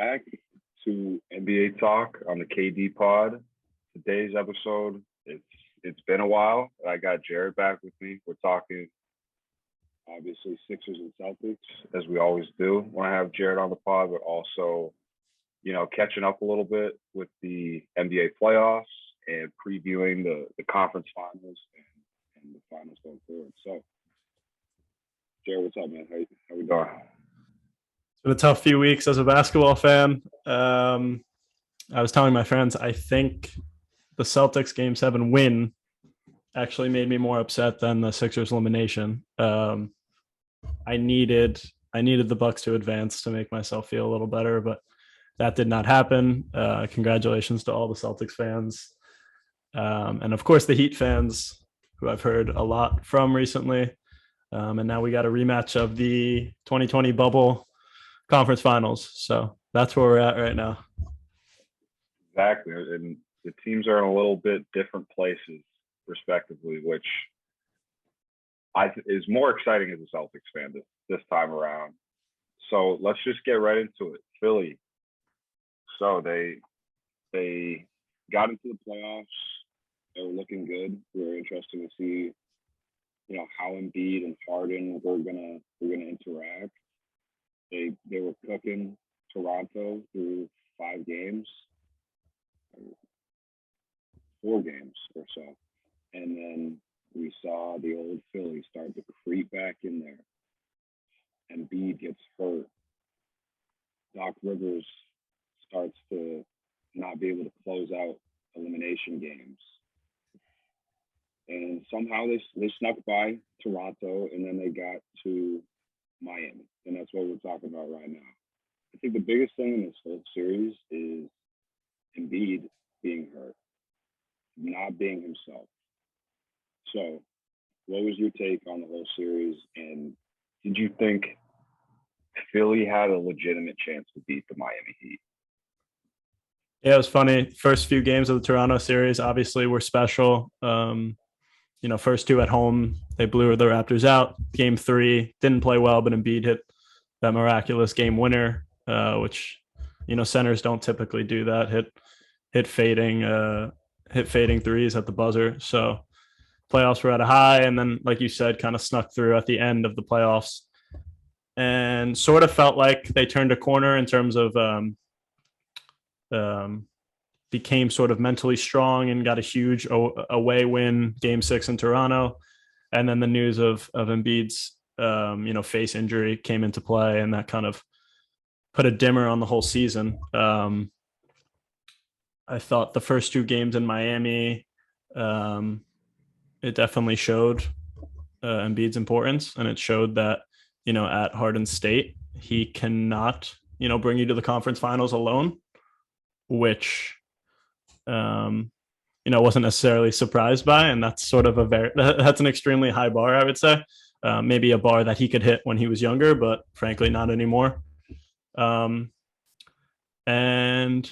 Back to NBA Talk on the KD Pod. Today's episode, it's it's been a while. I got Jared back with me. We're talking obviously Sixers and Celtics, as we always do. Want to have Jared on the pod, but also, you know, catching up a little bit with the NBA playoffs and previewing the the conference finals and, and the finals going forward. So, Jared, what's up, man? How, how we doing? It's been a tough few weeks as a basketball fan. Um, I was telling my friends, I think the Celtics game seven win actually made me more upset than the Sixers elimination. Um, I needed I needed the Bucks to advance to make myself feel a little better, but that did not happen. Uh, congratulations to all the Celtics fans, um, and of course the Heat fans, who I've heard a lot from recently. Um, and now we got a rematch of the 2020 bubble conference finals. So that's where we're at right now. Exactly. And the teams are in a little bit different places, respectively, which I th- is more exciting as a Celtics fan this, this time around. So let's just get right into it. Philly. So they they got into the playoffs. They were looking good. We were interested to see, you know, how Embiid and Harden were gonna were gonna interact. They they were cooking Toronto through five games, four games or so, and then we saw the old Philly start to creep back in there. And Embiid gets hurt. Doc Rivers starts to not be able to close out elimination games. And somehow they, they snuck by Toronto and then they got to Miami. And that's what we're talking about right now. I think the biggest thing in this whole series is Embiid being hurt, not being himself. So, what was your take on the whole series? And did you think Philly had a legitimate chance to beat the Miami Heat? Yeah, it was funny. First few games of the Toronto series obviously were special. Um, you know, first two at home, they blew the Raptors out. Game three didn't play well, but Embiid hit that miraculous game winner, uh, which you know centers don't typically do that. Hit hit fading uh, hit fading threes at the buzzer. So playoffs were at a high, and then like you said, kind of snuck through at the end of the playoffs, and sort of felt like they turned a corner in terms of um, um, became sort of mentally strong and got a huge away win, Game Six in Toronto, and then the news of of Embiid's um, you know face injury came into play, and that kind of put a dimmer on the whole season. Um, I thought the first two games in Miami, um, it definitely showed uh, Embiid's importance, and it showed that you know at Harden State he cannot you know bring you to the conference finals alone, which um, you know wasn't necessarily surprised by, and that's sort of a very that's an extremely high bar, I would say. Uh, maybe a bar that he could hit when he was younger, but frankly not anymore. Um, and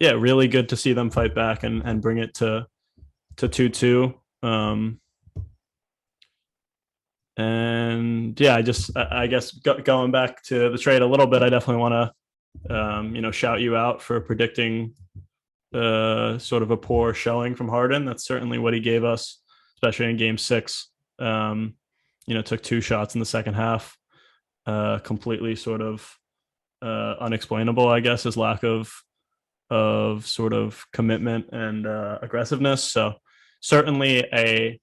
yeah, really good to see them fight back and and bring it to to two two. Um, and yeah, I just I guess going back to the trade a little bit, I definitely want to um, you know shout you out for predicting uh, sort of a poor showing from Harden. That's certainly what he gave us, especially in Game Six. Um, you know, took two shots in the second half, uh, completely sort of uh, unexplainable, I guess, his lack of of sort of commitment and uh, aggressiveness. So certainly a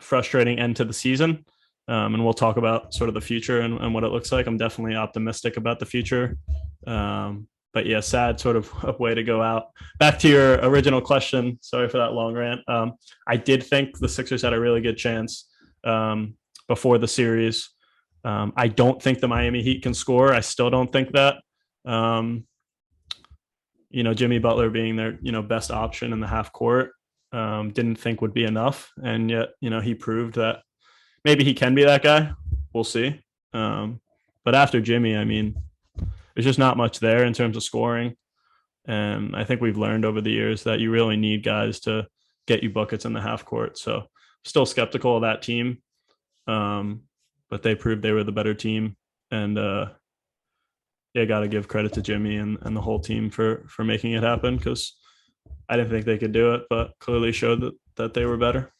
frustrating end to the season. Um, and we'll talk about sort of the future and, and, what it looks like. I'm definitely optimistic about the future. Um, but yeah, sad sort of a way to go out. Back to your original question. Sorry for that long rant. Um, I did think the Sixers had a really good chance um, before the series. Um, I don't think the Miami Heat can score. I still don't think that. Um, you know, Jimmy Butler being their you know best option in the half court um, didn't think would be enough, and yet you know he proved that maybe he can be that guy. We'll see. Um, but after Jimmy, I mean, there's just not much there in terms of scoring, and I think we've learned over the years that you really need guys to get you buckets in the half court. So still skeptical of that team, um, but they proved they were the better team, and uh, yeah, got to give credit to Jimmy and, and the whole team for for making it happen because I didn't think they could do it, but clearly showed that that they were better.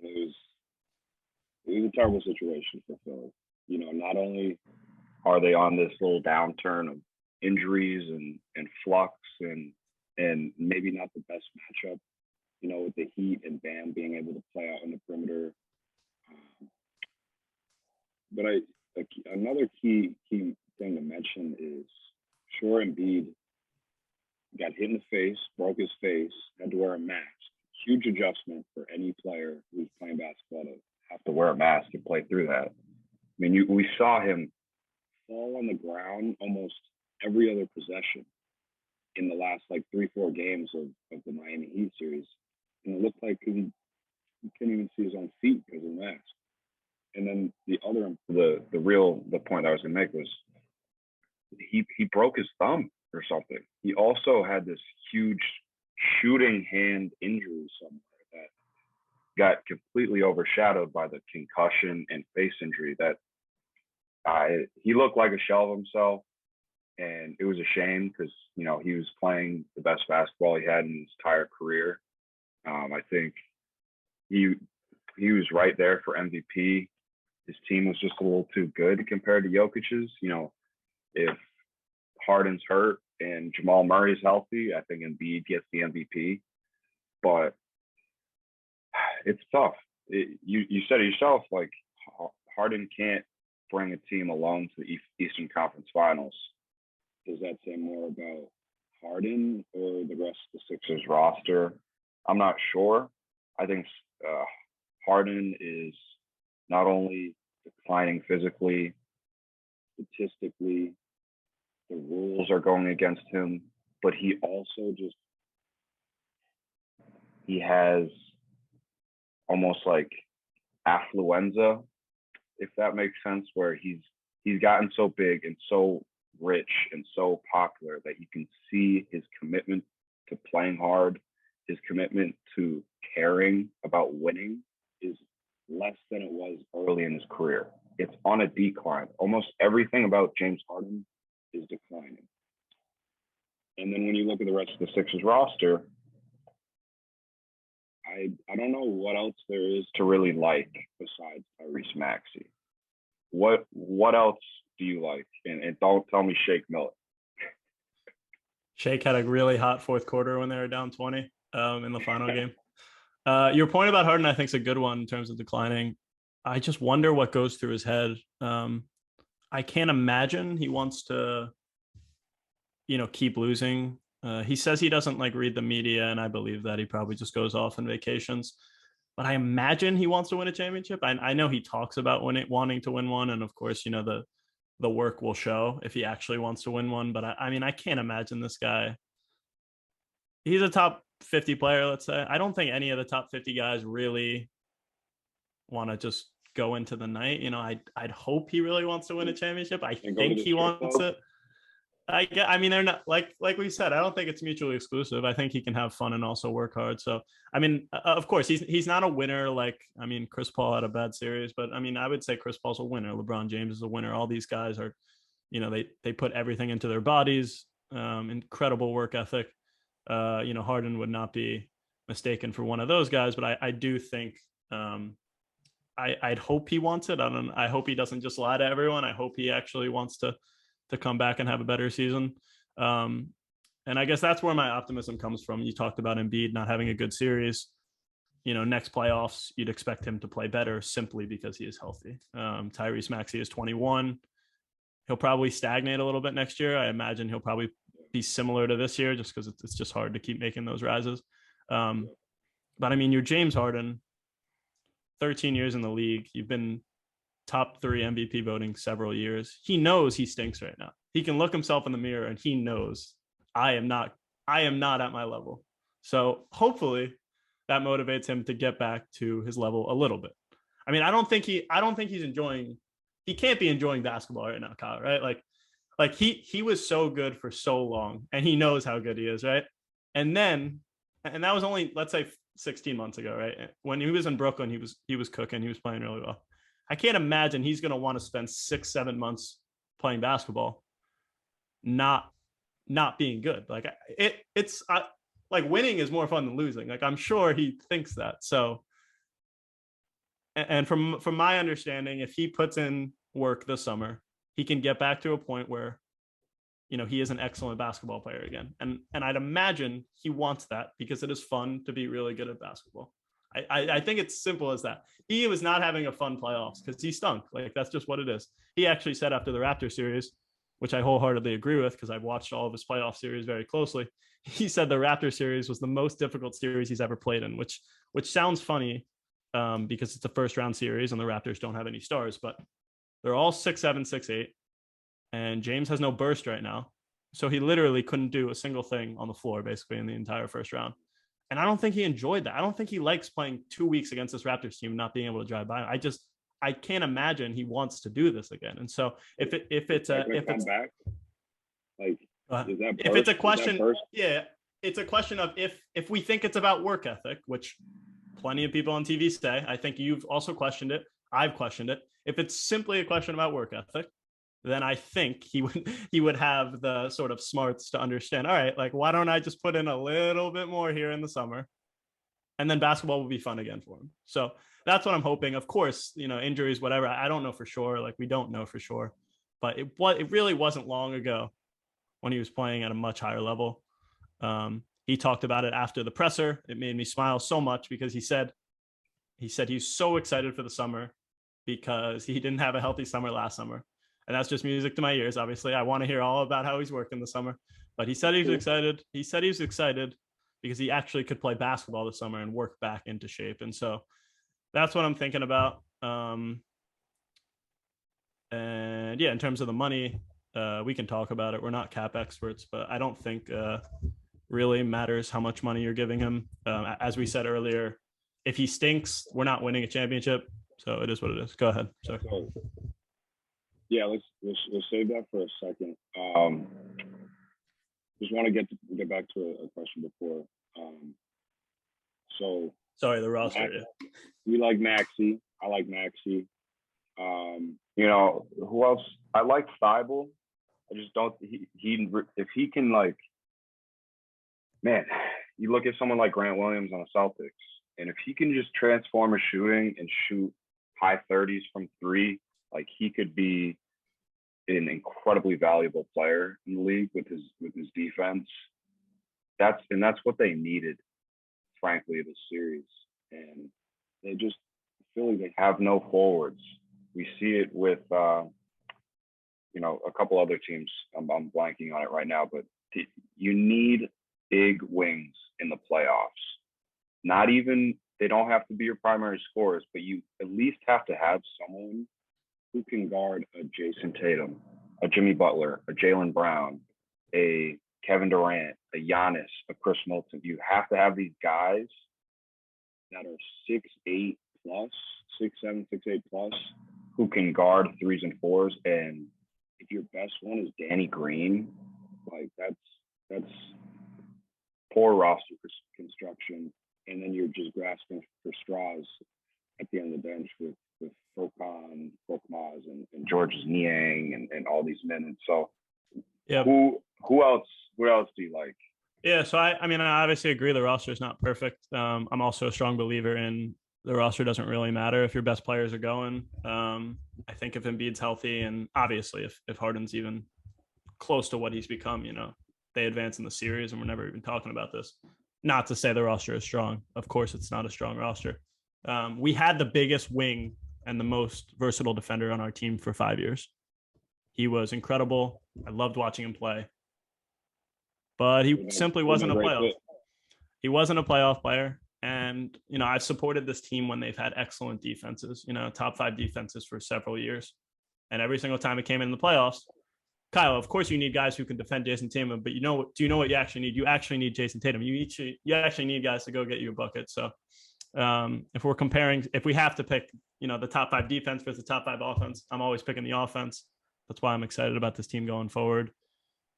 It was it was a terrible situation for Philly. You know, not only Are they on this little downturn of injuries and and flux and and maybe not the best matchup, you know, with the Heat and Bam being able to play out on the perimeter. Um, but I another key key thing to mention is sure Embiid got hit in the face, broke his face, had to wear a mask. Huge adjustment for any player who's playing basketball to have to wear a mask and play through that. I mean, you we saw him fall on the ground almost every other possession in the last like three, four games of, of the Miami Heat series. And it looked like he, he couldn't even see his own feet because of the mask. And then the other, the the real the point I was gonna make was he he broke his thumb or something. He also had this huge shooting hand injury somewhere that got completely overshadowed by the concussion and face injury that I he looked like a shell of himself and it was a shame because you know he was playing the best basketball he had in his entire career. Um, I think he he was right there for MVP. His team was just a little too good compared to Jokic's. You know, if Harden's hurt and Jamal Murray's healthy, I think Embiid gets the MVP. But it's tough. It, you you said yourself. Like Harden can't bring a team alone to the Eastern Conference Finals. does that say more about Harden or the rest of the Sixers? Roster. I'm not sure. I think uh, Harden is not only declining physically, statistically, the rules are going against him, but he also just he has almost like affluenza, if that makes sense, where he's he's gotten so big and so rich and so popular that you can see his commitment to playing hard, his commitment to caring about winning is less than it was early in his career. It's on a decline. Almost everything about James Harden is declining. And then when you look at the rest of the Sixers roster, I I don't know what else there is to really like besides Tyrese Maxey. What what else do you like? And, and don't tell me Shake Milton. Shake had a really hot fourth quarter when they were down 20 um, in the final game. Uh, your point about Harden, I think, is a good one in terms of declining. I just wonder what goes through his head. Um, I can't imagine he wants to, you know, keep losing. Uh, he says he doesn't like read the media, and I believe that he probably just goes off on vacations. But I imagine he wants to win a championship. I, I know he talks about winning, wanting to win one, and of course, you know the the work will show if he actually wants to win one. But I, I mean, I can't imagine this guy. He's a top 50 player, let's say. I don't think any of the top 50 guys really want to just go into the night. You know, I I'd hope he really wants to win a championship. I And go to think he wants club? it. I get. I mean, they're not like like we said. I don't think it's mutually exclusive. I think he can have fun and also work hard. So, I mean, uh, of course, he's he's not a winner. Like, I mean, Chris Paul had a bad series, but I mean, I would say Chris Paul's a winner. LeBron James is a winner. All these guys are, you know, they they put everything into their bodies. Um, incredible work ethic. Uh, you know, Harden would not be mistaken for one of those guys, but I I do think. Um, I, I'd hope he wants it. I don't. I hope he doesn't just lie to everyone. I hope he actually wants to to come back and have a better season. Um, and I guess that's where my optimism comes from. You talked about Embiid not having a good series. You know, next playoffs, you'd expect him to play better simply because he is healthy. Um, Tyrese Maxey is 21. He'll probably stagnate a little bit next year. I imagine he'll probably be similar to this year just because it's just hard to keep making those rises. Um, but I mean, you're James Harden, 13 years in the league. You've been top three MVP voting several years. He knows he stinks right now. He can look himself in the mirror and he knows I am not I am not at my level. So hopefully that motivates him to get back to his level a little bit. I mean, I don't think he I don't think he's enjoying he can't be enjoying basketball right now, Kyle, right? Like like he he was so good for so long and he knows how good he is, right? And then and that was only let's say 16 months ago, right? When he was in Brooklyn, he was he was cooking, he was playing really well. I can't imagine he's going to want to spend six, seven months playing basketball, not not being good. Like it, it's uh, like winning is more fun than losing. Like I'm sure he thinks that. So, and from from my understanding, if he puts in work this summer, he can get back to a point where, you know, he is an excellent basketball player again. And and I'd imagine he wants that because it is fun to be really good at basketball. I, I, think it's simple as that. He was not having a fun playoffs because he stunk. Like that's just what it is. He actually said after the Raptor series, which I wholeheartedly agree with because I've watched all of his playoff series very closely. He said the Raptor series was the most difficult series he's ever played in, which which sounds funny um, because it's a first round series and the Raptors don't have any stars, but they're all six seven, six eight, and James has no burst right now, so he literally couldn't do a single thing on the floor basically in the entire first round. And I don't think he enjoyed that. I don't think he likes playing two weeks against this Raptors team, not being able to drive by. I just I can't imagine he wants to do this again. And so if it if it's a if it's back, like, uh, is that if it's a burst- is that question, yeah, it's a question of if if we think it's about work ethic, which plenty of people on TV say. I think you've also questioned it. I've questioned it. If it's simply a question about work ethic, then I think he would he would have the sort of smarts to understand. All right, like why don't I just put in a little bit more here in the summer, and then basketball will be fun again for him. So that's what I'm hoping. Of course, you know injuries, whatever. I don't know for sure. Like we don't know for sure, but it what it really wasn't long ago when he was playing at a much higher level. Um, he talked about it after the presser. It made me smile so much because he said he said he's so excited for the summer because he didn't have a healthy summer last summer. And that's just music to my ears. Obviously, I want to hear all about how he's working this summer. But he said he was excited. He said he was excited because he actually could play basketball this summer and work back into shape. And so that's what I'm thinking about. Um, and yeah, in terms of the money, uh, we can talk about it. We're not cap experts, but I don't think uh, really matters how much money you're giving him. Um, as we said earlier, if he stinks, we're not winning a championship. So it is what it is. Go ahead. Sorry. Yeah, let's, let's let's save that for a second. Um, just want to get to, get back to a, a question before. Um, so Sorry, the roster. Max- yeah. we like Maxey. I like Maxey. Um, you know, who else? I like Thybulle. I just don't. He, he if he can like, man, you look at someone like Grant Williams on the Celtics, and if he can just transform his shooting and shoot high thirties from three, like he could be an incredibly valuable player in the league with his with his defense. That's and that's what they needed, frankly, this series. And they just Philly they have no forwards. We see it with uh, you know a couple other teams. I'm, I'm blanking on it right now, but t- you need big wings in the playoffs. Not even they don't have to be your primary scorers, but you at least have to have someone who can guard a Jayson Tatum, a Jimmy Butler, a Jaylen Brown, a Kevin Durant, a Giannis, a Khris Middleton. You have to have these guys that are six eight plus, six seven, six eight plus, who can guard threes and fours. And if your best one is Danny Green, like that's that's poor roster construction. And then you're just grasping for straws at the end of the bench with with Furkan, Korkmaz, and, and Georges Niang and, and all these men. And so, Yeah. who who else? What else do you like? Yeah, so I, I mean, I obviously agree the roster is not perfect. Um, I'm also a strong believer in the roster doesn't really matter if your best players are going. Um, I think if Embiid's healthy, and obviously if if Harden's even close to what he's become, you know, they advance in the series, and we're never even talking about this. Not to say the roster is strong. Of course, it's not a strong roster. Um, we had the biggest wing and the most versatile defender on our team for five years. He was incredible. I loved watching him play but he simply wasn't a playoff. He wasn't a playoff player. And, you know, I've supported this team when they've had excellent defenses, you know, top five defenses for several years. And every single time it came in the playoffs, Kyle, of course you need guys who can defend Jayson Tatum, but you know what? Do you know what you actually need? You actually need Jayson Tatum. You actually, you actually need guys to go get you a bucket. So um, if we're comparing, if we have to pick, you know, the top five defense versus the top five offense, I'm always picking the offense. That's why I'm excited about this team going forward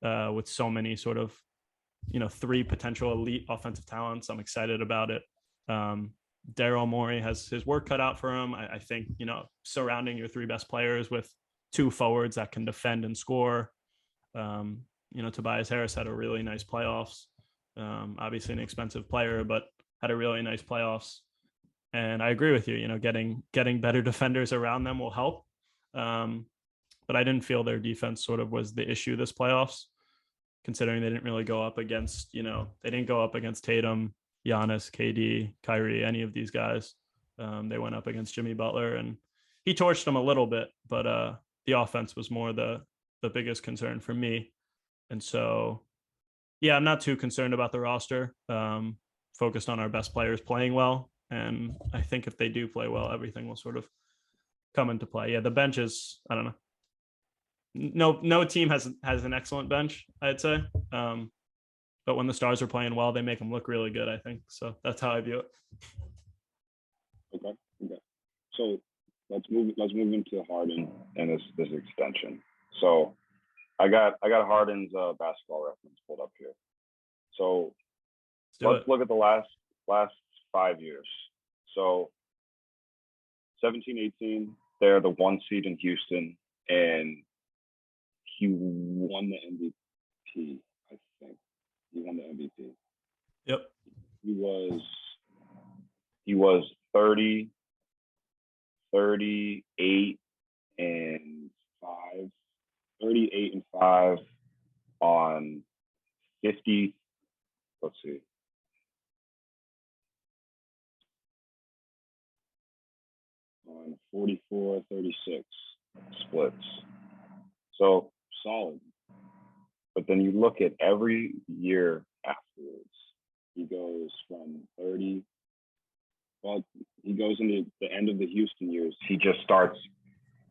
uh, with so many sort of you know three potential elite offensive talents. I'm excited about it. Um, Daryl Morey has his work cut out for him. I, I think you know surrounding your three best players with two forwards that can defend and score. Um, you know, Tobias Harris had a really nice playoffs. Um, obviously an expensive player, but had a really nice playoffs. And I agree with you. You know, getting getting better defenders around them will help. Um, but I didn't feel their defense sort of was the issue this playoffs, considering they didn't really go up against, you know, they didn't go up against Tatum, Giannis, KD, Kyrie, any of these guys. Um, they went up against Jimmy Butler and he torched them a little bit, but uh, the offense was more the the biggest concern for me. And so, yeah, I'm not too concerned about the roster. Um, focused on our best players playing well, and I think if they do play well, everything will sort of come into play. Yeah, the bench is I don't know. No, no team has has an excellent bench. I'd say, um, but when the stars are playing well, they make them look really good. I think so. That's how I view it. Okay. Okay. So let's move. Let's move into Harden. and this this extension. So I got I got Harden's uh, basketball reference pulled up here. So Let's let's look at the last last five years. So 17, 18, they're the one seed in Houston, and he Won the MVP. I think he won the MVP. Yep. He was he was 30, 38 and 5, 38 and 5 on 50, let's see. On 44, 36 splits. So, solid. but then you look at every year afterwards. He goes from 30. Well, he goes into the end of the Houston years. he just starts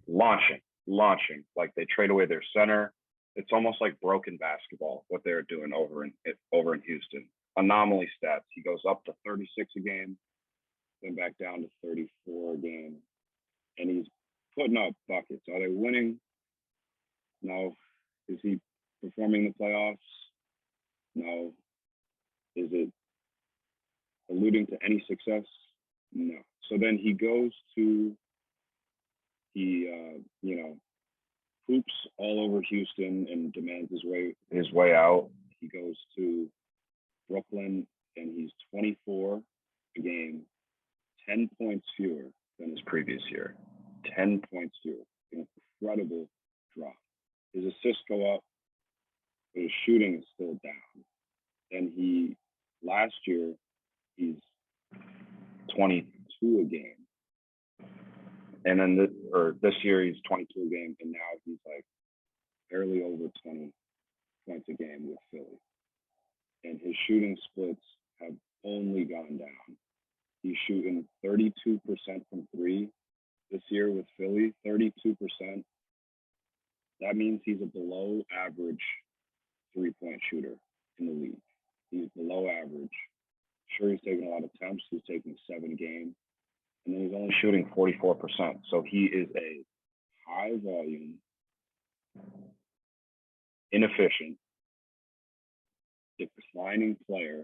launching, launching. Like they trade away their center. It's almost like broken basketball what they're doing over in over in Houston. Anomaly stats. He goes up to 36 a game, then back down to 34 a game, and he's putting up buckets. Are they winning? No. Is he performing the playoffs? No. Is it alluding to any success? No. So then he goes to he uh, you know hoops all over Houston and demands his way his way out. he goes to Brooklyn and he's 24 a game, 10 points fewer than his previous year. 10 points fewer. Incredible drop. His assists go up, but his shooting is still down. And he, last year, he's 22 a game. And then this, or This year, he's 22 a game, and now he's like barely over 20 points a game with Philly. And his shooting splits have only gone down. He's shooting 32% from three this year with Philly, 32%. That means he's a below average three point shooter in the league. He's below average. Sure, he's taking a lot of attempts. He's taking seven games. And then he's only shooting 44%. So he is a high volume, inefficient, declining player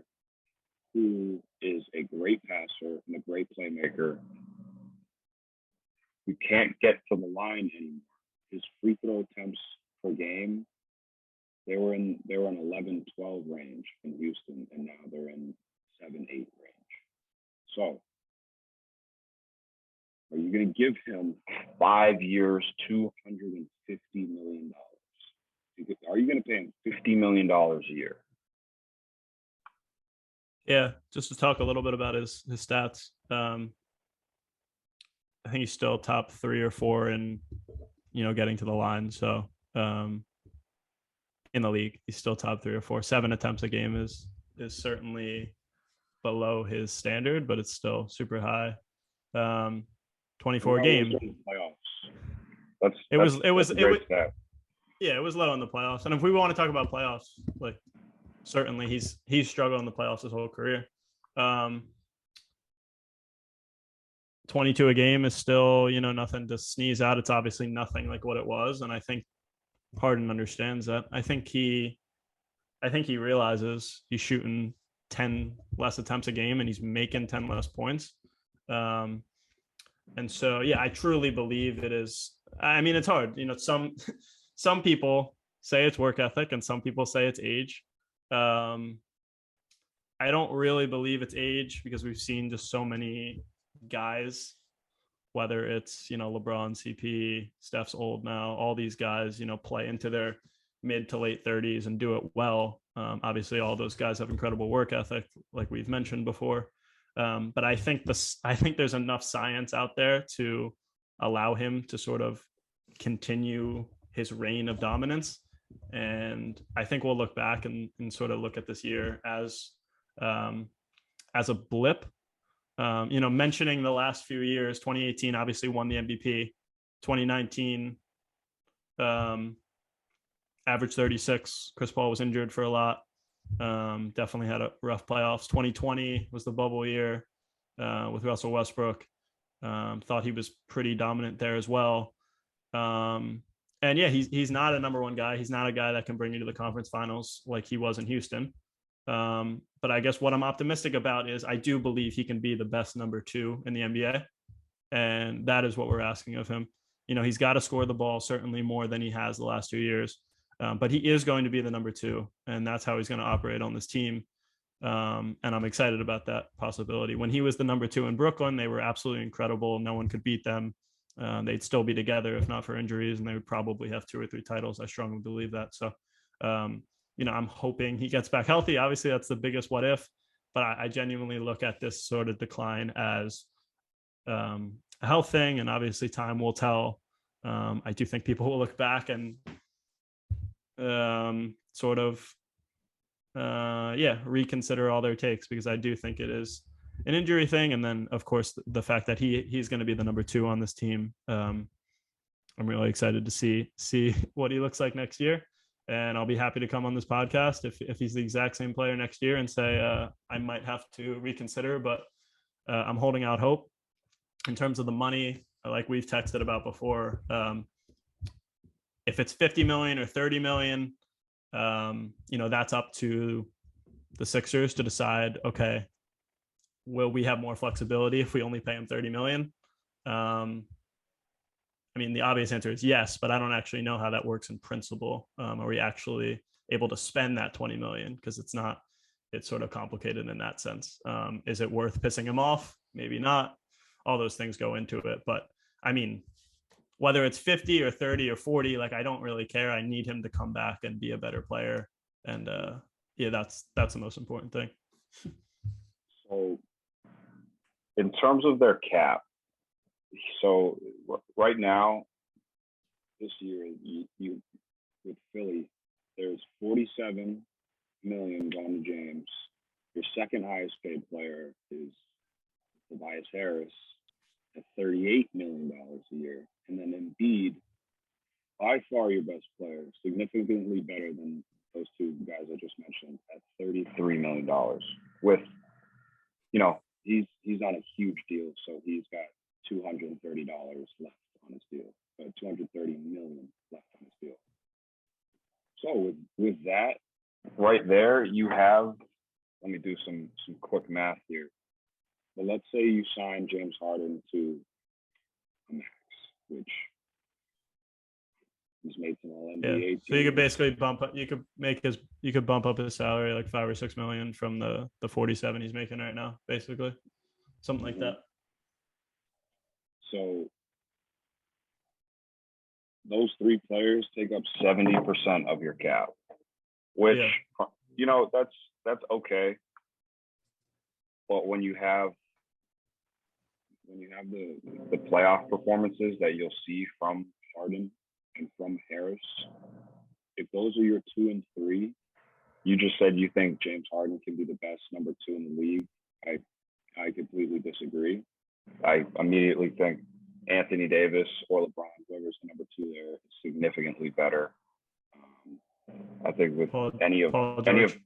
who is a great passer and a great playmaker who can't get to the line anymore. His free throw attempts per game, they were in they were in 11, 12 range in Houston, and now they're in 7, 8 range. So are you going to give him five years, $250 million? You Are you going to pay him $50 million a year. Yeah, just to talk a little bit about his his stats. Um, I think he's still top three or four in, you know, getting to the line. So um, in the league, he's still top three or four. Seven attempts a game is is certainly below his standard, but it's still super high. Um, Twenty four How was game. it in the playoffs? That's was- it was- that's it was- stat. Yeah, it was low in the playoffs. And if we want to talk about playoffs, like certainly he's he's struggled in the playoffs his whole career. Um 22 a game is still, you know, nothing to sneeze at. It's obviously nothing like what it was. And I think Harden understands that. I think he I think he realizes he's shooting 10 less attempts a game and he's making 10 less points. Um and so yeah, I truly believe it is I mean, it's hard. You know, some some people say it's work ethic, and some people say it's age. Um, I don't really believe it's age because we've seen just so many guys, whether it's you know LeBron, CP, Steph's old now, all these guys, you know, play into their mid to late 30s and do it well. Um, obviously, all those guys have incredible work ethic, like we've mentioned before. Um, but I think this, I think there's enough science out there to allow him to sort of continue his reign of dominance. And I think we'll look back and, and sort of look at this year as um, as a blip. Um, you know, mentioning the last few years, 2018 obviously won the MVP. 2019 um, average 36. Chris Paul was injured for a lot. Um, definitely had a rough playoffs. 2020 was the bubble year uh, with Russell Westbrook. Um, thought he was pretty dominant there as well. Um, and yeah, he's he's not a number one guy. He's not a guy that can bring you to the conference finals like he was in Houston. Um, but I guess what I'm optimistic about is I do believe he can be the best number two in the NBA, and that is what we're asking of him. You know, he's got to score the ball certainly more than he has the last two years, um, but he is going to be the number two, and that's how he's going to operate on this team. Um, and I'm excited about that possibility. When he was the number two in Brooklyn, they were absolutely incredible. No one could beat them. Uh, they'd still be together if not for injuries, and they would probably have two or three titles. I strongly believe that. So, um, you know, I'm hoping he gets back healthy. Obviously, that's the biggest what if, but I, I genuinely look at this sort of decline as um, a health thing, and obviously, time will tell. Um, I do think people will look back and um, sort of, uh, yeah, reconsider all their takes because I do think it is an injury thing, and then of course the fact that he he's going to be the number two on this team. Um, I'm really excited to see see what he looks like next year, and I'll be happy to come on this podcast if if he's the exact same player next year and say uh, I might have to reconsider, but uh, I'm holding out hope. In terms of the money, like we've texted about before, um, if it's 50 million or 30 million, um, you know that's up to the Sixers to decide. Okay, will we have more flexibility if we only pay him 30 million? Um, I mean, the obvious answer is yes, but I don't actually know how that works in principle. Um, are we actually able to spend that 20 million? Because it's not, it's sort of complicated in that sense. Um, is it worth pissing him off? Maybe not. All those things go into it. But I mean, whether it's 50 or 30 or 40, like I don't really care. I need him to come back and be a better player. And uh, yeah, that's that's the most important thing. So in terms of their cap, so right now, this year, you, you with Philly, there's 47 million going to James. Your second highest paid player is Tobias Harris at 38 million dollars a year, and then Embiid, by far your best player, significantly better than those two guys I just mentioned at 33 million dollars. with, you know, he's he's on a huge deal, so he's got two hundred and thirty dollars left on his deal, uh, two hundred thirty million left on his deal. So with with that, right there, you have. Let me do some some quick math here. but let's say you sign James Harden to a max, which he's made some All Yeah. So you could basically bump up. You could make his. You could bump up his salary like five or six million from the the forty seven he's making right now, basically, something like Mhm. that. So those three players take up seventy percent of your cap, which Yeah. you know that's that's okay. But when you have when you have the the playoff performances that you'll see from Harden and from Harris, if those are your two and three, you just said you think James Harden can be the best number two in the league. I I completely disagree. I immediately think Anthony Davis or LeBron, whoever's the number two there, is significantly better. Um, I think with Paul, any of Paul any George. of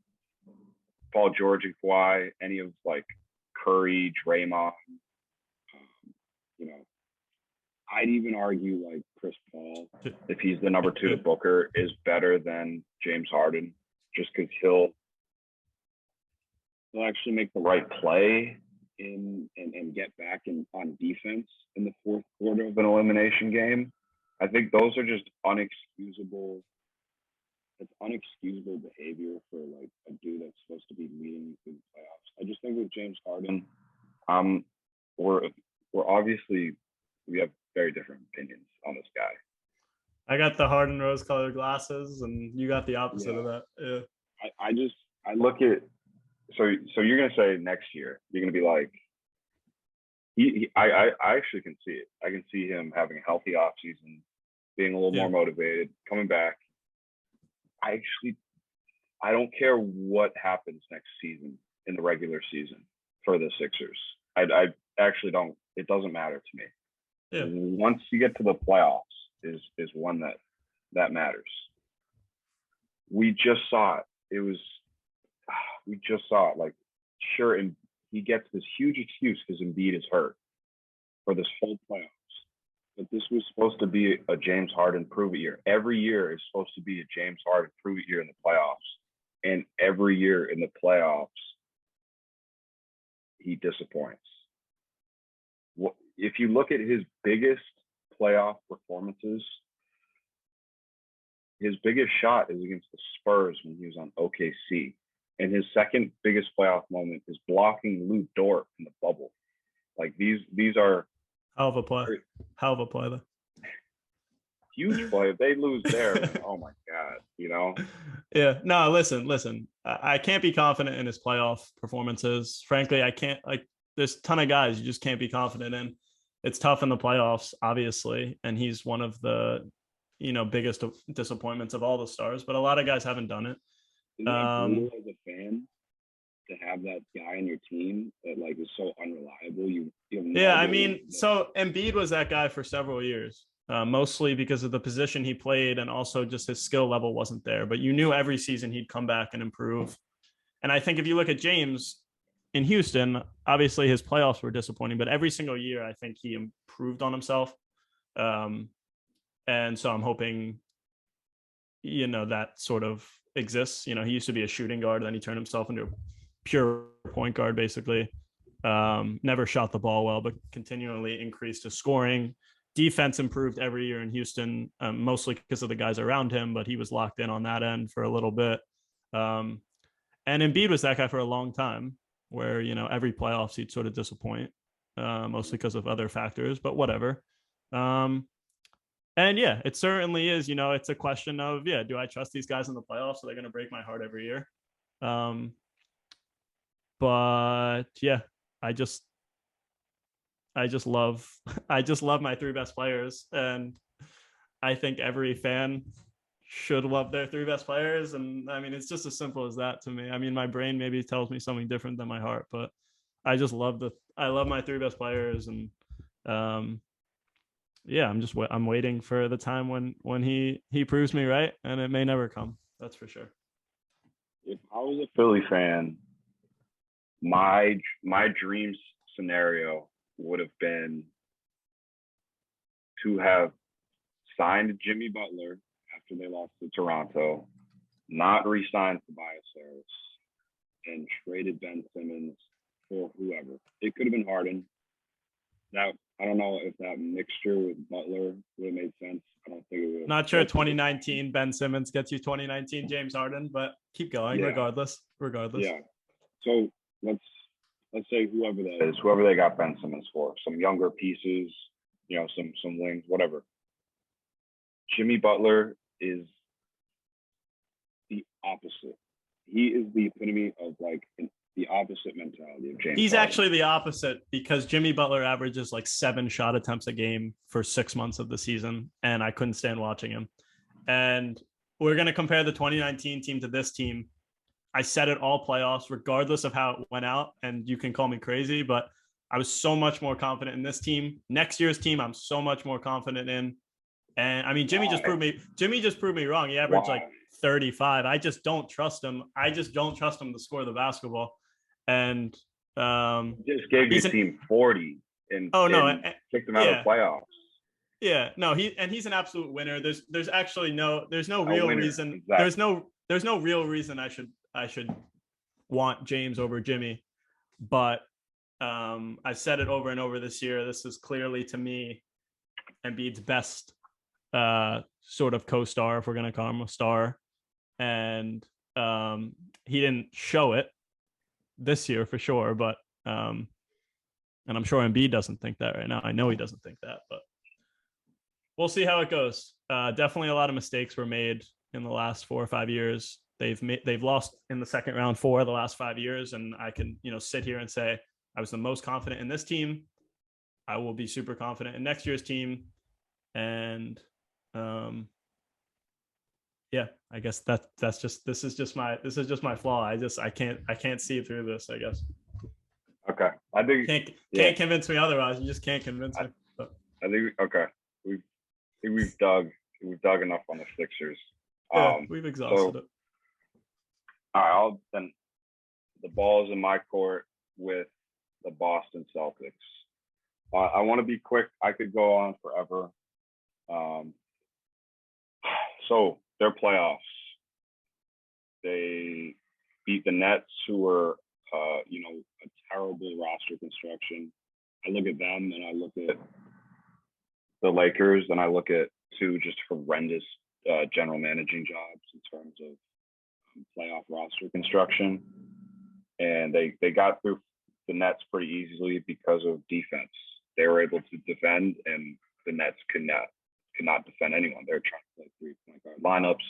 Paul George and Kawhi, any of like Curry, Draymond, um, you know, I'd even argue like Chris Paul. if he's the number two to Booker, is better than James Harden, just because he'll He'll actually make the right play in and, and get back in on defense in the fourth quarter of an elimination game. I think those are just unexcusable. It's unexcusable behavior for like a dude that's supposed to be leading you through the playoffs. I just think with James Harden, um we're we're obviously we have very different opinions on this guy. I got the Harden rose colored glasses, and you got the opposite of that. Yeah. I, I just I look at so so you're gonna say next year you're gonna be like he, he I, I I actually can see it. I can see him having a healthy off season, being a little Yeah. more motivated, coming back. I actually I don't care what happens next season in the regular season for the Sixers. I I actually don't it doesn't matter to me. Yeah. Once you get to the playoffs is is one that that matters. We just saw it. It was we just saw it. Like, sure, and he gets this huge excuse because Embiid is hurt for this whole playoffs. But this was supposed to be a James Harden prove it year. Every year is supposed to be a James Harden prove it year in the playoffs. And every year in the playoffs, he disappoints. If you look at his biggest playoff performances? His biggest shot is against the Spurs when he was on OKC. And his second biggest playoff moment is blocking Lu Dort in the bubble. Like these, these are Hell of a play. Hell of a play though. huge play. If they lose there, oh my god, you know. Yeah. No, listen, listen. I, can't be confident in his playoff performances. Frankly, I can't like there's a ton of guys you just can't be confident in. It's tough in the playoffs, obviously, and he's one of the you know biggest disappointments of all the stars, but a lot of guys haven't done it. Um, brutal as a fan to have that guy on your team that like is so unreliable? You, you no Yeah, I mean, what- so Embiid was that guy for several years, uh, mostly because of the position he played and also just his skill level wasn't there. But you knew every season he'd come back and improve. And I think if you look at James in Houston, obviously his playoffs were disappointing, but every single year I think he improved on himself. Um, and so I'm hoping, you know, that sort of exists. You know, he used to be a shooting guard, then he turned himself into a pure point guard, basically um, never shot the ball well, but continually increased his scoring. Defense improved every year in Houston, um, mostly because of the guys around him, but he was locked in on that end for a little bit. Um, and Embiid was that guy for a long time, where you know every playoffs he'd sort of disappoint, uh, mostly because of other factors, but whatever. Um, and yeah, it certainly is. You know, it's a question of yeah, do I trust these guys in the playoffs? Are they going to break my heart every year? Um, but yeah, I just I just love I just love my three best players and I think every fan should love their three best players and I mean it's just as simple as that to me. I mean my brain maybe tells me something different than my heart, but I just love the I love my three best players and um yeah, I'm just I'm waiting for the time when when he he proves me right and it may never come. That's for sure. if I was a Philly fan, my my dream scenario would have been to have signed Jimmy Butler after they lost to Toronto, not re-signed Tobias Harris, and traded Ben Simmons for whoever. It could have been Harden. Now I don't know if that mixture with Butler would have made sense. I don't think it would. have. Not sure 2019 Ben Simmons gets you 2019 James Harden, but keep going Yeah. regardless. Regardless. Yeah. So let's let's say whoever that Is whoever they got Ben Simmons for, some younger pieces, you know, some some wings, whatever. Jimmy Butler is the opposite. He is the epitome of like an, the opposite mentality of James. He's Harden. actually the opposite because Jimmy Butler averages like seven shot attempts a game for six months of the season, and I couldn't stand watching him. And we're going to compare the 2019 team to this team. I said it all playoffs, regardless of how it went out. And you can call me crazy, but I was so much more confident in this team. Next year's team, I'm so much more confident in. And I mean, Jimmy just proved me. Jimmy just proved me wrong. He averaged like 35. I just don't trust him. I just don't trust him to score the basketball. And um, just gave your an- team 40 and, oh no, and kicked them out yeah. of the playoffs. yeah, no, he and he's an absolute winner. There's there's actually no there's no real reason. exactly. There's no there's no real reason I should I should want James over Jimmy. But um I've said it over and over this year. This is clearly to me Embiid's best uh, sort of co-star, if we're gonna call him a star, and um, he didn't show it this year for sure. But um, and I'm sure Embiid doesn't think that right now. I know he doesn't think that, but we'll see how it goes. Uh, definitely a lot of mistakes were made in the last four or five years. They've made they've lost in the second round four of the last five years, and I can you know sit here and say I was the most confident in this team. I will be super confident in next year's team, and um, yeah, I guess that that's just this is just my this is just my flaw. I just I can't I can't see through this. I guess Okay, I think can't can't Yeah. convince me otherwise. You just can't convince me. I think okay. We've I think we've dug we've dug enough on the Sixers. Yeah, Um, we've exhausted so- it. All right, I'll then the ball's in my court with the Boston Celtics. Uh, I want to be quick. I could go on forever. Um, so their playoffs, they beat the Nets, who were, uh, you know, a terrible roster construction. I look at them and I look at the Lakers and I look at two just horrendous uh, general managing jobs in terms of playoff roster construction, and they they got through the Nets pretty easily because of defense. They were able to defend, and the Nets could not could not defend anyone. They're trying to play three point guard lineups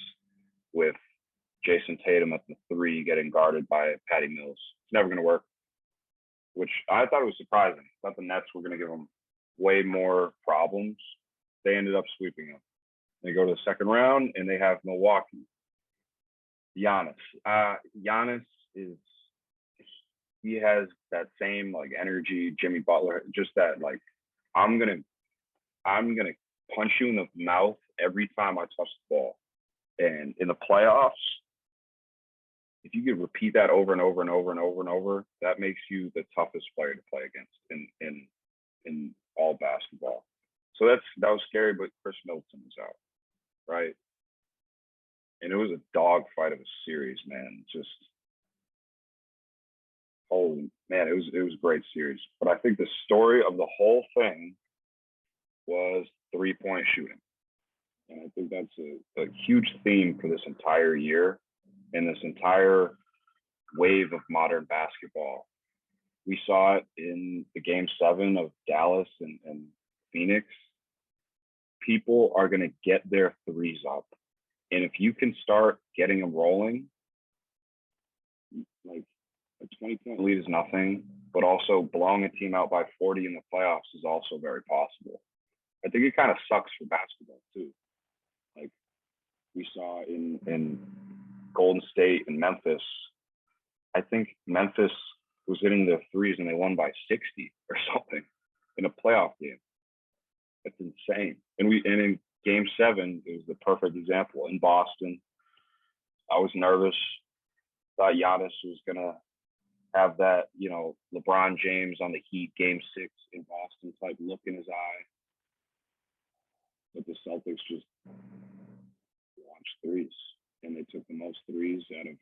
with Jayson Tatum at the three getting guarded by Patty Mills. It's never going to work. Which I thought was surprising. I thought the Nets were going to give them way more problems. They ended up sweeping them. They go to the second round and they have Milwaukee. Giannis. Uh, Giannis is he has that same like energy, Jimmy Butler, just that like I'm gonna I'm gonna punch you in the mouth every time I touch the ball. And in the playoffs, if you could repeat that over and over and over and over and over, that makes you the toughest player to play against in in in all basketball. So that's that was scary, but Khris Middleton was out, right? And it was a dogfight of a series, man. Just holy man, it was it was a great series. But I think the story of the whole thing was three point shooting. And I think that's a, a huge theme for this entire year and this entire wave of modern basketball. We saw it in the game seven of Dallas and, and Phoenix. People are going to get their threes up. And if you can start getting them rolling, like a 20 point lead is nothing, but also blowing a team out by 40 in the playoffs is also very possible. I think it kind of sucks for basketball too. Like we saw in in Golden State and Memphis. I think Memphis was hitting the threes and they won by 60 or something in a playoff game. That's insane. And we and in game seven, was the perfect example in Boston. I was nervous. Thought Giannis was gonna have that, you know, LeBron James on the Heat game six in Boston type look in his eye. But the Celtics just launched threes and they took the most threes out of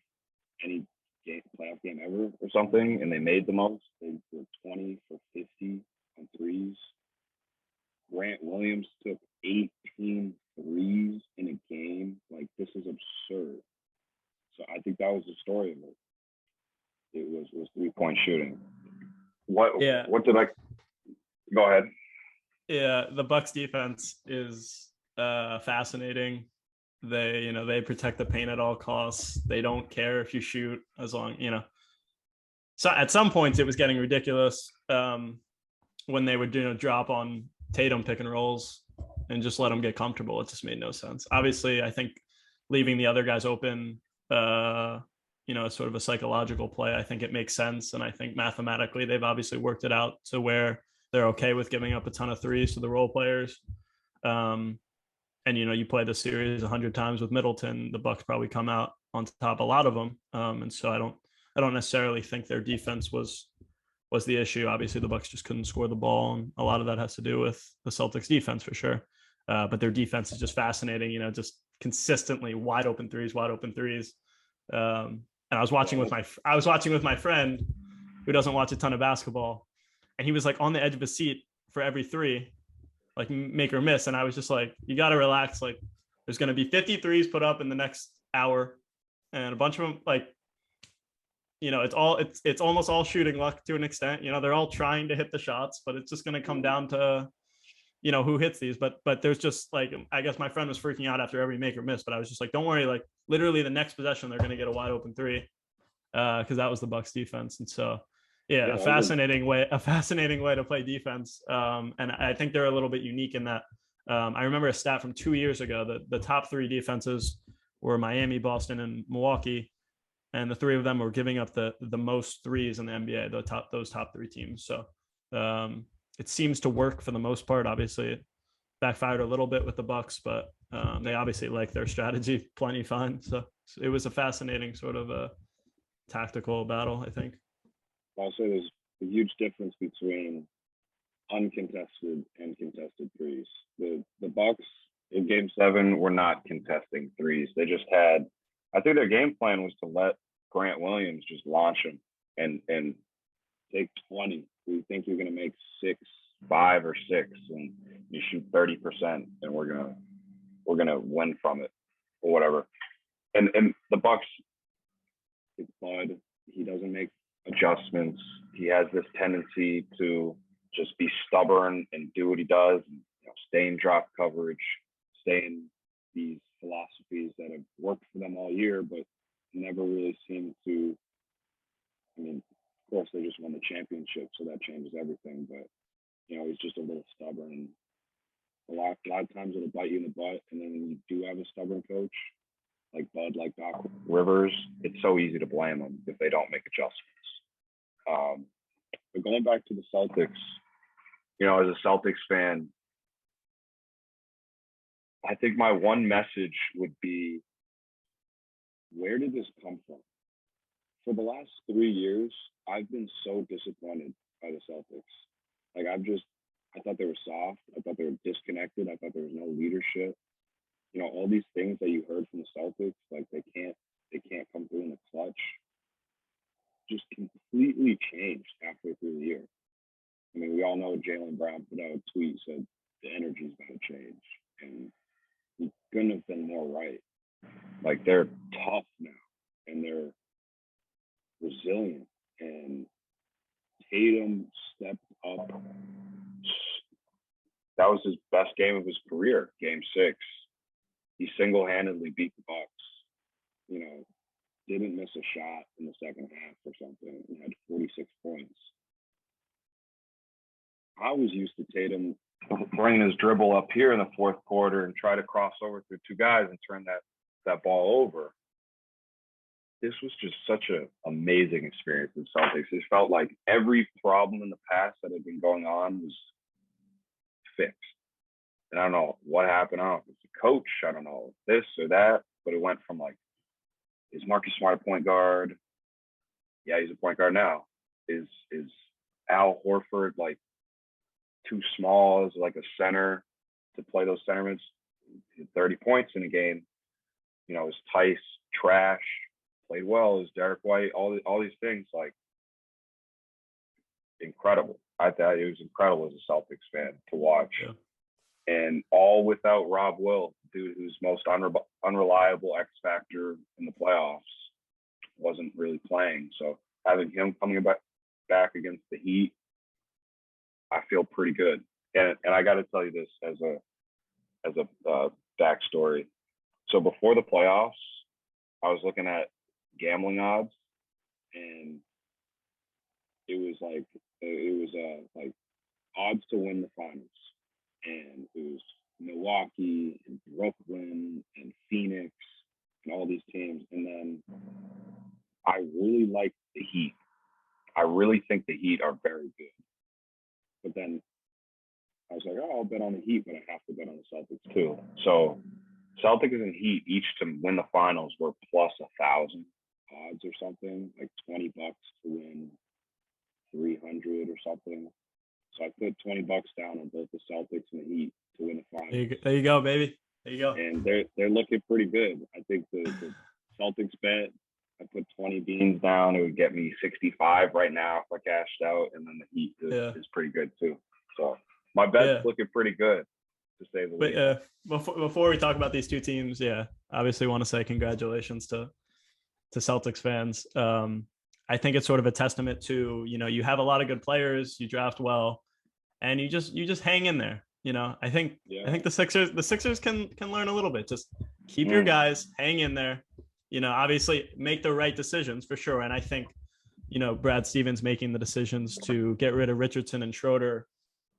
any game, playoff game ever or something, and they made the most. They were 20 for 50 on threes. Grant Williams took 18 threes in a game. Like, this is absurd. So I think that was the story of it. It was was three point shooting. What Yeah. what did I go ahead? Yeah, the Bucks defense is uh fascinating. They, you know, they protect the paint at all costs. They don't care if you shoot as long, you know. So at some points it was getting ridiculous um when they would you know drop on Tatum pick and rolls and just let them get comfortable. It just made no sense. Obviously, I think leaving the other guys open uh you know, sort of a psychological play. I think it makes sense and I think mathematically they've obviously worked it out to where they're okay with giving up a ton of threes to the role players. Um, and you know, you play the series a hundred times with Middleton, the Bucks probably come out on top a lot of them. Um, and so I don't, I don't necessarily think their defense was was the issue. Obviously, the Bucks just couldn't score the ball, and a lot of that has to do with the Celtics defense for sure. Uh, but their defense is just fascinating. You know, just consistently wide open threes, wide open threes. Um, and I was watching with my, I was watching with my friend who doesn't watch a ton of basketball, and he was like on the edge of his seat for every three. like make or miss. And I was just like, you got to relax. Like, there's going to be 53s put up in the next hour, and a bunch of them like, you know, it's all it's it's almost all shooting luck to an extent. You know, they're all trying to hit the shots, but it's just going to come down to, you know, who hits these. But but there's just like, I guess my friend was freaking out after every make or miss, but I was just like, don't worry, like literally the next possession they're going to get a wide open three, because that was the Bucks defense, and so yeah, Yeah, a fascinating way, a fascinating way to play defense. Um, and I think they're a little bit unique in that. Um, I remember a stat from two years ago that the top three defenses were Miami, Boston, and Milwaukee, and the three of them were giving up the the most threes in the NBA. The top those top three teams. So um, it seems to work for the most part. Obviously, it backfired a little bit with the Bucks, but um, they obviously like their strategy plenty fine. So it was a fascinating sort of a tactical battle. I think. I'll there's a huge difference between uncontested and contested threes. The the Bucks in game seven, we're not contesting threes. They just had, I think their game plan was to let Grant Williams just launch him and, and take 20. We think you're going to make six. five or six and you shoot 30% and we're to, we're to win from it or whatever. And, and the Bucks It's Bud. He doesn't make adjustments. He has this tendency to just be stubborn and do what he does, and, you know, stay in drop coverage, stay in these philosophies that have worked for them all year, but never really seem to. I mean, of course, they just won the championship, so that changes everything. But you know, he's just a little stubborn. A lot, a lot of times it'll bite you in the butt, and then when you do have a stubborn coach, like Bud, like Doc, Rivers. It's so easy to blame them if they don't make adjustments. Um, but going back to the Celtics, you know, as a Celtics fan, I think my one message would be where did this come from? For the last three years, I've been so disappointed by the Celtics. Like I've just, I thought they were soft. I thought they were disconnected. I thought there was no leadership. You know, all these things that you heard from the Celtics, like they can't, they can't come through in the clutch. Just completely changed halfway through the year. I mean, we all know Jaylen Brown put out a tweet said the energy's going to change, and he couldn't have been more right. Like they're tough now, and they're resilient. And Tatum stepped up. that was his best game of his career, game six. He single handedly beat the Bucks. You know, didn't miss a shot in the second half or something, and had 46 points. I was used to Tatum bring his dribble up here in the fourth quarter and try to cross over through two guys and turn that that ball over. This was just such an amazing experience in Celtics. It felt like every problem in the past that had been going on was fixed. And I don't know what happened. I don't know if it's the coach. I don't know this or that, but it went from like, is Marcus Smart a point guard? Yeah, he's a point guard now. Is is Al Horford like too small as like a center to play those centermans. 30 points in a game. You know, is Theis trash, played well, is Derrick White, all the, all these things like incredible. I thought it was incredible as a Celtics fan to watch. Yeah. And all without Rob Will, dude who's most unre- unreliable X factor in the playoffs, wasn't really playing. So having him coming back back against the Heat I feel pretty good. And and I got to tell you this as a as a uh, backstory. So before the playoffs, I was looking at gambling odds, and it was like it was uh like odds to win the finals, and it was Milwaukee and Brooklyn and Phoenix and all these teams, and then I really like the Heat. I really think the Heat are very good. but then I was like, oh, I'll bet on the Heat, but I have to bet on the Celtics too. So Celtics and Heat each to win the finals were plus a thousand. odds or something, like twenty bucks to win three hundred or something. So I put twenty bucks down on both the Celtics and the Heat to win the There finals. you go, there you go baby. There you go. and they're they're looking pretty good. I think the, the Celtics bet. I put twenty beans down, it would get me 65 right now if I cashed out, and then the Heat is, Yeah. is pretty good too. So My bet's Yeah. looking pretty good, to say the But least. uh, before before we talk about these two teams, yeah, obviously want to say congratulations to to Celtics fans. Um, I think it's sort of a testament to you know you have a lot of good players, you draft well, and you just you just hang in there. You know, I think Yeah. I think the Sixers the Sixers can can learn a little bit. Just keep your Mm. guys, hang in there. You know, obviously make the right decisions for sure. And I think you know Brad Stevens making the decisions to get rid of Richardson and Schroeder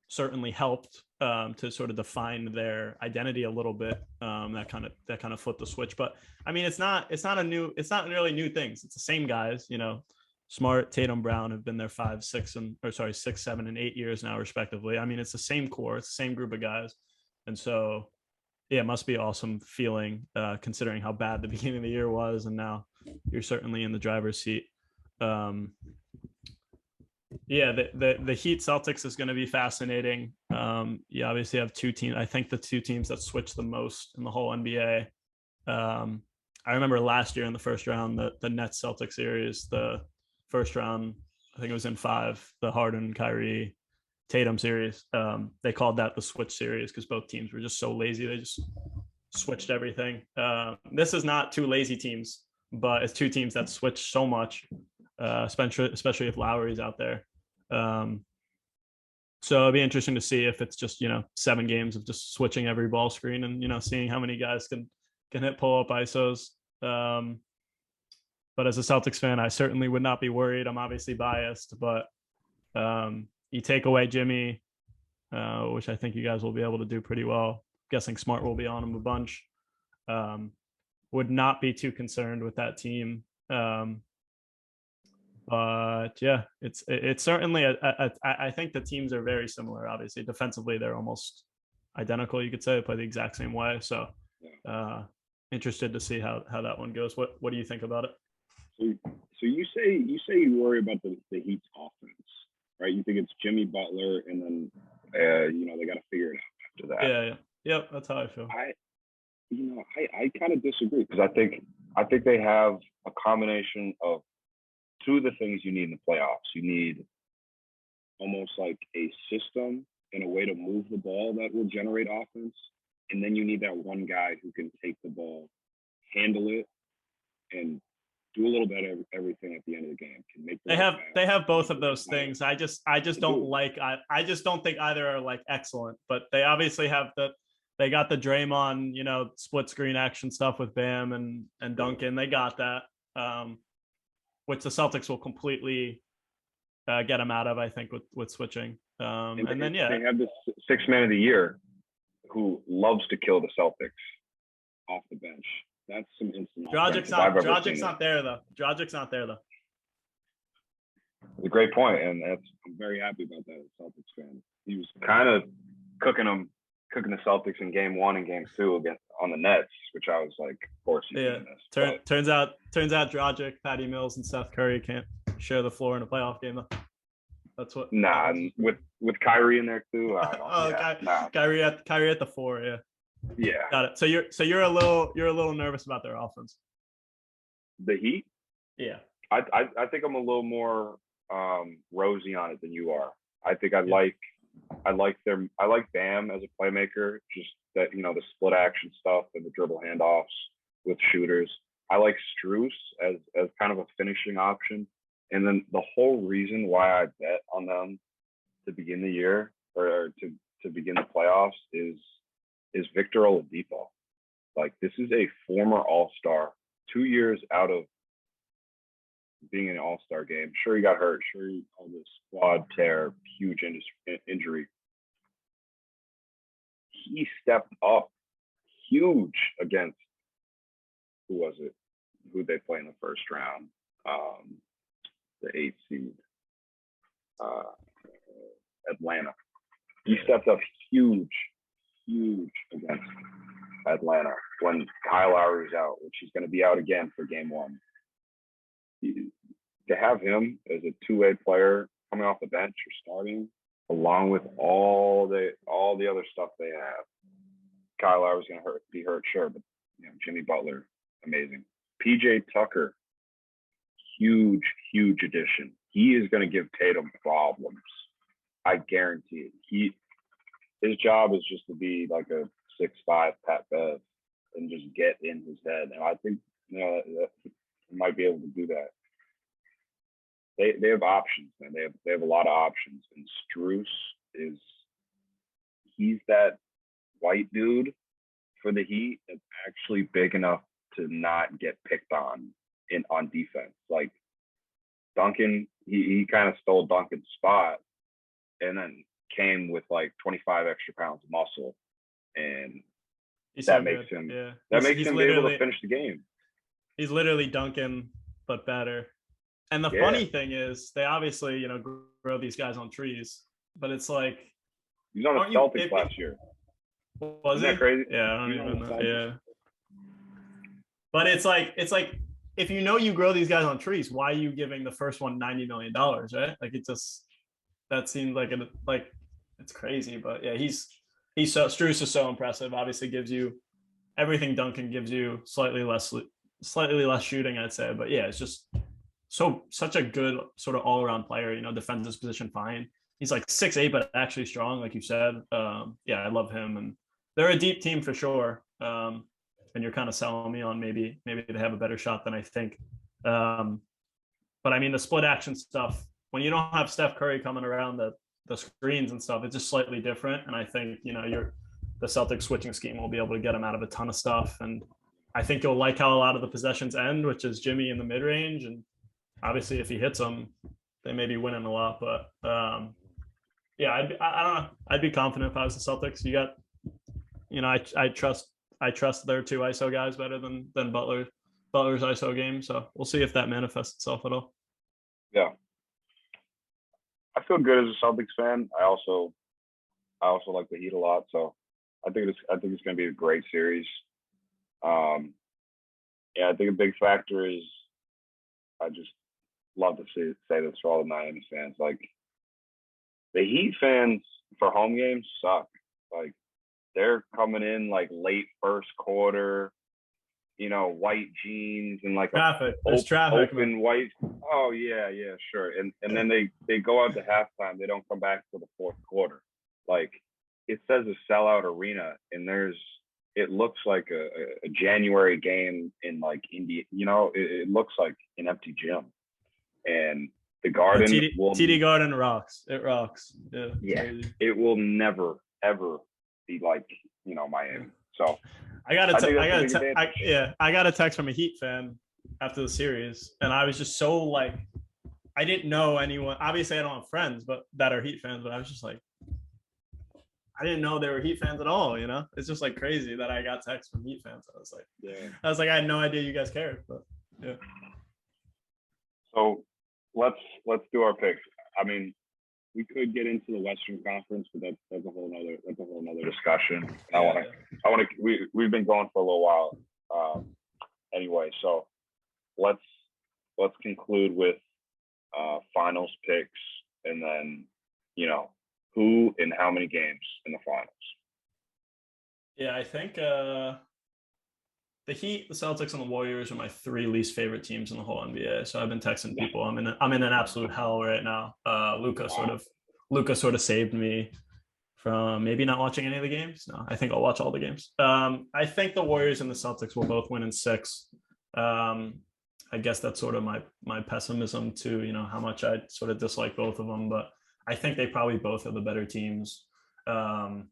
certainly helped um, to sort of define their identity a little bit. Um, that kind of that kind of flipped the switch. But I mean, it's not it's not a new it's not really new things. It's the same guys. You know, Smart, Tatum, Brown have been there five, six, and or sorry, six, seven, and eight years now, respectively. I mean, it's the same core, it's the same group of guys, and so yeah, it must be awesome feeling uh, considering how bad the beginning of the year was, and now you're certainly in the driver's seat. Um, yeah, the, the the Heat Celtics is going to be fascinating. Um, you obviously have two teams. I think the two teams that switch the most in the whole NBA. Um, I remember last year in the first round, the the Nets Celtics series, the first round, I think it was in five, the Harden Kyrie Tatum series. Um, they called that the switch series because both teams were just so lazy. They just switched everything. Uh, this is not two lazy teams, but it's two teams that switch so much, uh, especially especially if Lowry's out there. Um, so it'd be interesting to see if it's just you know seven games of just switching every ball screen and you know seeing how many guys can can hit pull up isos. Um, but as a Celtics fan, I certainly would not be worried. I'm obviously biased, but um, you take away Jimmy, uh, which I think you guys will be able to do pretty well. guessing Smart will be on him a bunch. Um, would not be too concerned with that team. Um, but yeah, it's it's certainly a, a, a, I think the teams are very similar. Obviously, defensively they're almost identical. You could say they play the exact same way. So, uh, interested to see how how that one goes. What what do you think about it? So, so you say you say you worry about the, the Heat's offense, right? You think it's Jimmy Butler, and then uh, you know they got to figure it out after that. Yeah, yeah, yep. That's how I feel. I, you know, I, I kind of disagree. because I think I think they have a combination of two of the things you need in the playoffs. You need almost like a system and a way to move the ball that will generate offense. And then you need that one guy who can take the ball, handle it, and do a little bit of everything at the end of the game. Can make the They have pass. they have both of those things. I just I just They don't do. like I I just don't think either are like excellent, but they obviously have the they got the Draymond, you know, split screen action stuff with Bam and and Duncan. They got that. Um which the Celtics will completely uh, get them out of, I think, with with switching. Um, and, they- then yeah, they have this six man of the year who loves to kill the Celtics. off the bench. That's some instant. Offense. not I've ever Dragic's seen not there though. Dragic's not there though. It's a great point, and that's I'm very happy about that as a Celtics fan. He was kind of cooking them, cooking the Celtics in game one and game two against on the Nets, which I was like, of course Yeah, this. Turn, But turns out turns out Dragic, Patty Mills, and Seth Curry can't share the floor in a playoff game though. That's what. nah, with with Kyrie in there too. I don't, Oh, yeah, Ky- nah, Kyrie at Kyrie at the four, yeah. yeah. Got it. So you're so you're a little you're a little nervous about their offense. The Heat, Yeah. I, I I think I'm a little more um rosy on it than you are. I think I Yeah. like I like their I like Bam as a playmaker, just that you know the split action stuff and the dribble handoffs with shooters. I like Strus as as kind of a finishing option. And then the whole reason why I bet on them to begin the year or to to begin the playoffs is is Victor Oladipo. Like this is a former All Star, two years out of being in an All Star game. Sure, he got hurt. Sure, he all this quad tear, huge indus- injury. He stepped up huge against who was it? Who they play in the first round? Um, the eight seed, uh, Atlanta. He stepped up huge, huge against Atlanta when Kyle Lowry's out, which he's going to be out again for game one. To have him as a two-way player coming off the bench or starting, along with all the all the other stuff they have, Kyle Lowry's going to hurt, be hurt, sure, but you know Jimmy Butler, amazing. PJ Tucker, huge, huge addition. He is going to give Tatum problems. I guarantee it. He his job is just to be like a six five Pat Bev and just get in his head. And I think you know that might be able to do that. They they have options, man. They have they have a lot of options. And Strus is he's that white dude for the Heat that's actually big enough to not get picked on in on defense. Like Duncan, he, he kind of stole Duncan's spot and then came with like 25 extra pounds of muscle. And He's That so makes good. him- Yeah, that He's- makes he's him be able to finish the game. He's literally Duncan, but better. And the Yeah. funny thing is, they obviously, you know, grow these guys on trees, but it's like, He's on a Celtics last year. was Isn't that crazy? Yeah, I don't He's even know. Yeah. But it's like, it's like, if you know you grow these guys on trees, why are you giving the first one $90 million, right? Like, it just, that seemed like, a, like, it's crazy. But yeah, he's, he's so, Strus is so impressive. Obviously, gives you everything Duncan gives you, slightly less, slightly less shooting, I'd say. But yeah, it's just so, such a good sort of all around player, you know, defends his position fine. He's like six eight, but actually strong, like you said. Um, yeah, I love him, and they're a deep team for sure. Um, and you're kind of selling me on maybe maybe they have a better shot than I think. Um, but I mean the split action stuff when you don't have Steph Curry coming around the the screens and stuff, it's just slightly different. And I think you know you're the Celtics switching scheme will be able to get him out of a ton of stuff. And I think you'll like how a lot of the possessions end, which is Jimmy in the mid range. And obviously, if he hits them, they may be winning a lot. But um, yeah, I'd, be- I, I don't know. I'd be confident if I was the Celtics. You got, you know, I I trust I trust their two ISO guys better than than Butler Butler's ISO game. So we'll see if that manifests itself at all. Yeah. I feel good as a Celtics fan. I also I also like the Heat a lot. So I think it's I think it's gonna be a great series. Um yeah, I think a big factor is I just love to see say this for all the Miami fans. Like the Heat fans for home games suck. Like they're coming in like late first quarter, you know, white jeans and like a There's op- traffic. open white. Oh yeah, yeah, sure. And and then they they go out to halftime. They don't come back till the fourth quarter. Like it says a sellout arena, and there's it looks like a, a- January game in like India. You know, it, it looks like an empty gym, and the Garden TD, will TD Garden rocks. It rocks. Yeah. Yeah. crazy. it will never ever be like you know Miami. So I got a I te- think I got a te- I, yeah, I got a text from a Heat fan after the series, and I was just so like, I didn't know anyone. Obviously, I don't have friends, but that are Heat fans. But I was just like, I didn't know they were Heat fans at all. You know, it's just like crazy that I got texts from Heat fans. I was like, yeah. I was like, I had no idea you guys cared. But yeah. So let's let's do our picks. I mean, We could get into the Western Conference, but that's that's a whole nother that's a whole nother discussion. I want to I want to. We we've been going for a little while. Um, anyway, so let's let's conclude with uh, finals picks, and then you know who in how many games in the finals. Yeah, I think uh the Heat, the Celtics, and the Warriors are my three least favorite teams in the whole NBA. So I've been texting people. I'm in a, I'm in an absolute hell right now. Uh Luka sort of Luka sort of saved me from maybe not watching any of the games. No, I think I'll watch all the games. Um I think the Warriors and the Celtics will both win in six. Um I guess that's sort of my my pessimism to, you know, how much I sort of dislike both of them, but I think they probably both are the better teams. Um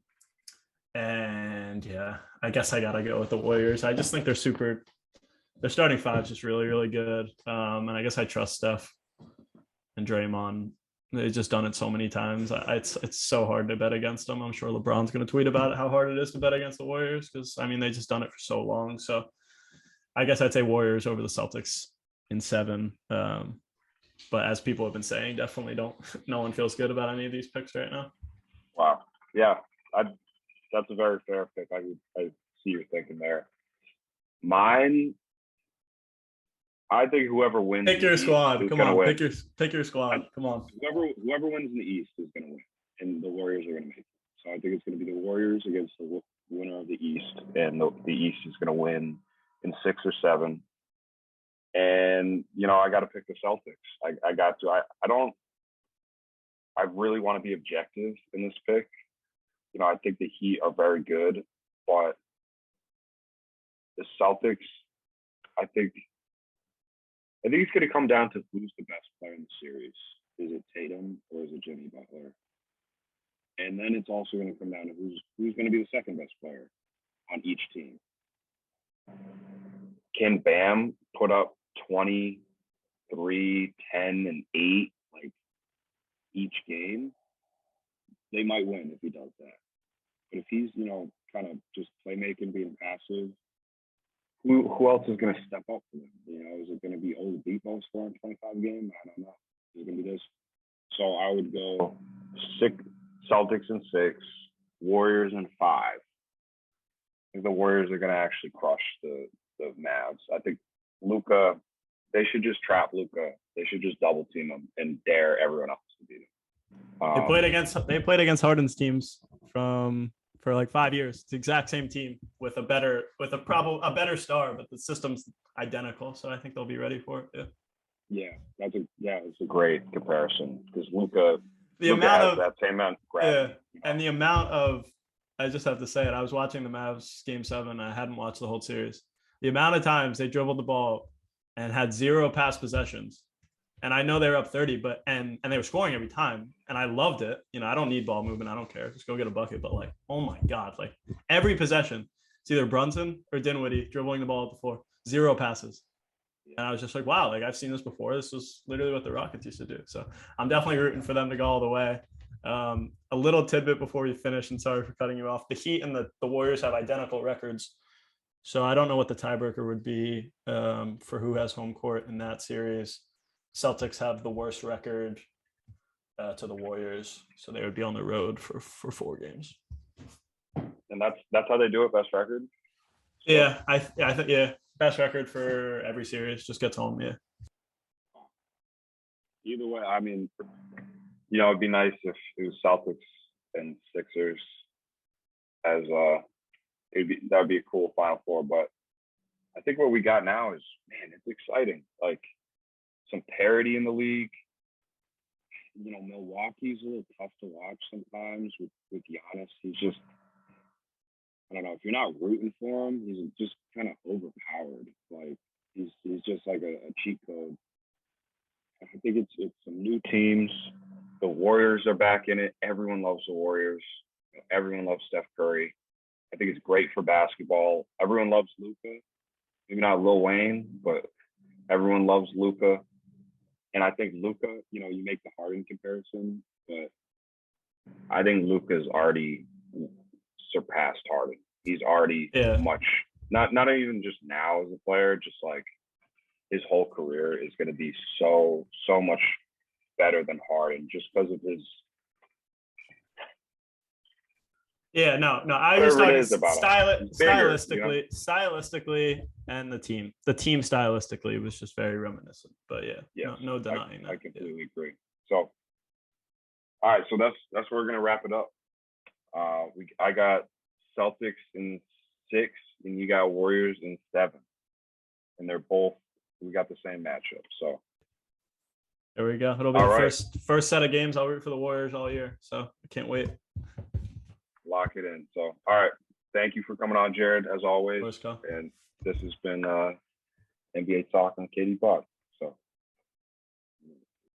and yeah, I guess I gotta go with the Warriors. I just think they're super. Their starting five is just really, really good. Um, and I guess I trust Steph and Draymond. They've just done it so many times. I, it's it's so hard to bet against them. I'm sure LeBron's gonna tweet about it, how hard it is to bet against the Warriors because I mean they just done it for so long. So I guess I'd say Warriors over the Celtics in seven. Um, but as people have been saying, definitely don't. No one feels good about any of these picks right now. Wow. Yeah, I. That's a very fair pick. I I see your thinking there. Mine. I think whoever wins. Pick your squad. Come on, win. pick your pick your squad. Come on. whoever whoever wins in the East is going to win, and the Warriors are going to make it. So I think it's going to be the Warriors against the winner of the East. and the, the East is going to win in six or seven. And you know, I got to pick the Celtics. I, I got to. I, I don't. I really want to be objective in this pick, you know, I think the Heat are very good, but the Celtics, I think, I think it's going to come down to who's the best player in the series. Is it Tatum or is it Jimmy Butler? And then it's also going to come down to who's who's going to be the second best player on each team. Can Bam put up 23, 10, and 8 like each game? They might win if he does that. But if he's, you know, kind of just playmaking, being passive, who who else is going to step up for them? You know, is it going to be Old Oladipo scoring 25 game? I don't know. Is it going to be this? So I would go six Celtics in six, Warriors in five. I think the Warriors are going to actually crush the the Mavs. I think Luka, they should just trap Luka. They should just double team him and dare everyone else to beat him. They Um, played against they played against Harden's teams from for like five years. It's the exact same team with a better with a probably a better star, but the system's identical. So I think they'll be ready for it. Yeah. Yeah, that's a yeah, it's a great comparison because Luka, The Luka amount of that same amount of yeah, and the amount of I just have to say it. I was watching the Mavs game seven. I hadn't watched the whole series. The amount of times they dribbled the ball and had zero pass possessions. And I know they were up 30, but and and they were scoring every time. And I loved it. You know, I don't need ball movement. I don't care. Just go get a bucket. But like, oh my God, like every possession, it's either Brunson or Dinwiddie dribbling the ball at the floor. Zero passes. And I was just like, wow, like I've seen this before. This was literally what the Rockets used to do. So I'm definitely rooting for them to go all the way. Um, a little tidbit before we finish, and sorry for cutting you off. The Heat and the, the Warriors have identical records. So I don't know what the tiebreaker would be um, for who has home court in that series. Celtics have the worst record uh, to the Warriors, so they would be on the road for for four games. and that's that's how they do it. Best record. So, Yeah, I th- I think yeah, best record for every series just gets home. Yeah, either way. I mean, you know, it'd be nice if it was Celtics and Sixers as uh be that would be a cool final four, but I think what we got now is man, it's exciting. Like some parity in the league. you know, Milwaukee's a little tough to watch sometimes with with Giannis. He's just I don't know if you're not rooting for him, he's just kind of overpowered. Like he's he's just like a, a cheat code. I think it's it's some new Teams, the Warriors are back in it. Everyone loves the Warriors. Everyone loves Steph Curry. I think it's great for basketball. Everyone loves Luka. Maybe not Lil Wayne, but everyone loves Luka. And I think Luka, you know, you make the Harden comparison, but I think Luka's already surpassed Harden. He's already Yeah. much not not even just now as a player, just like his whole career is going to be so so much better than Harden just because of his yeah, no, no. I was just Whatever talking styli- He's bigger, you know? stylistically, stylistically, and the team. The team stylistically was just very reminiscent. But yeah, Yes, no, no denying I, I that. yeah. completely agree. So, all right, so that's that's where we're gonna wrap it up. Uh, we I got Celtics in six, and you got Warriors in seven, and they're both we got the same matchup. So There we go. It'll be All the right. first first set of games I'll root for the Warriors all year. So I can't wait. Lock it in. So all right, thank you for coming on, Jared, as always. Go. And this has been uh, NBA Talk on KD Pod.